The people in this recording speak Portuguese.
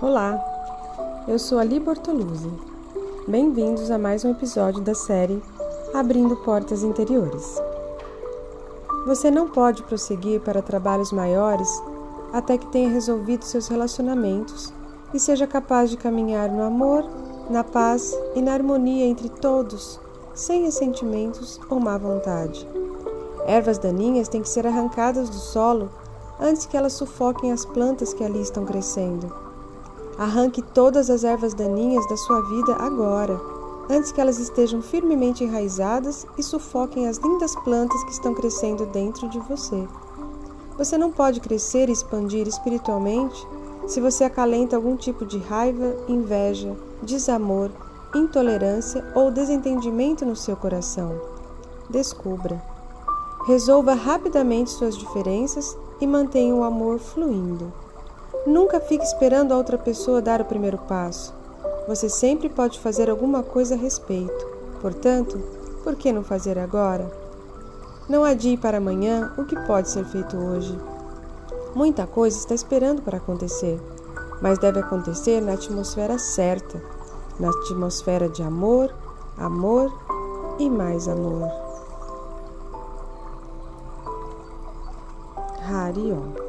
Olá, eu sou Ali Bortoluzzi. Bem-vindos a mais um episódio da série Abrindo Portas Interiores. Você não pode prosseguir para trabalhos maiores até que tenha resolvido seus relacionamentos e seja capaz de caminhar no amor, na paz e na harmonia entre todos, sem ressentimentos ou má vontade. Ervas daninhas têm que ser arrancadas do solo antes que elas sufoquem as plantas que ali estão crescendo. Arranque todas as ervas daninhas da sua vida agora, antes que elas estejam firmemente enraizadas e sufoquem as lindas plantas que estão crescendo dentro de você. Você não pode crescer e expandir espiritualmente se você acalenta algum tipo de raiva, inveja, desamor, intolerância ou desentendimento no seu coração. Descubra. Resolva rapidamente suas diferenças e mantenha o amor fluindo. Nunca fique esperando a outra pessoa dar o primeiro passo. Você sempre pode fazer alguma coisa a respeito. Portanto, por que não fazer agora? Não adie para amanhã o que pode ser feito hoje. Muita coisa está esperando para acontecer, mas deve acontecer na atmosfera certa na atmosfera de amor, amor e mais amor. Harion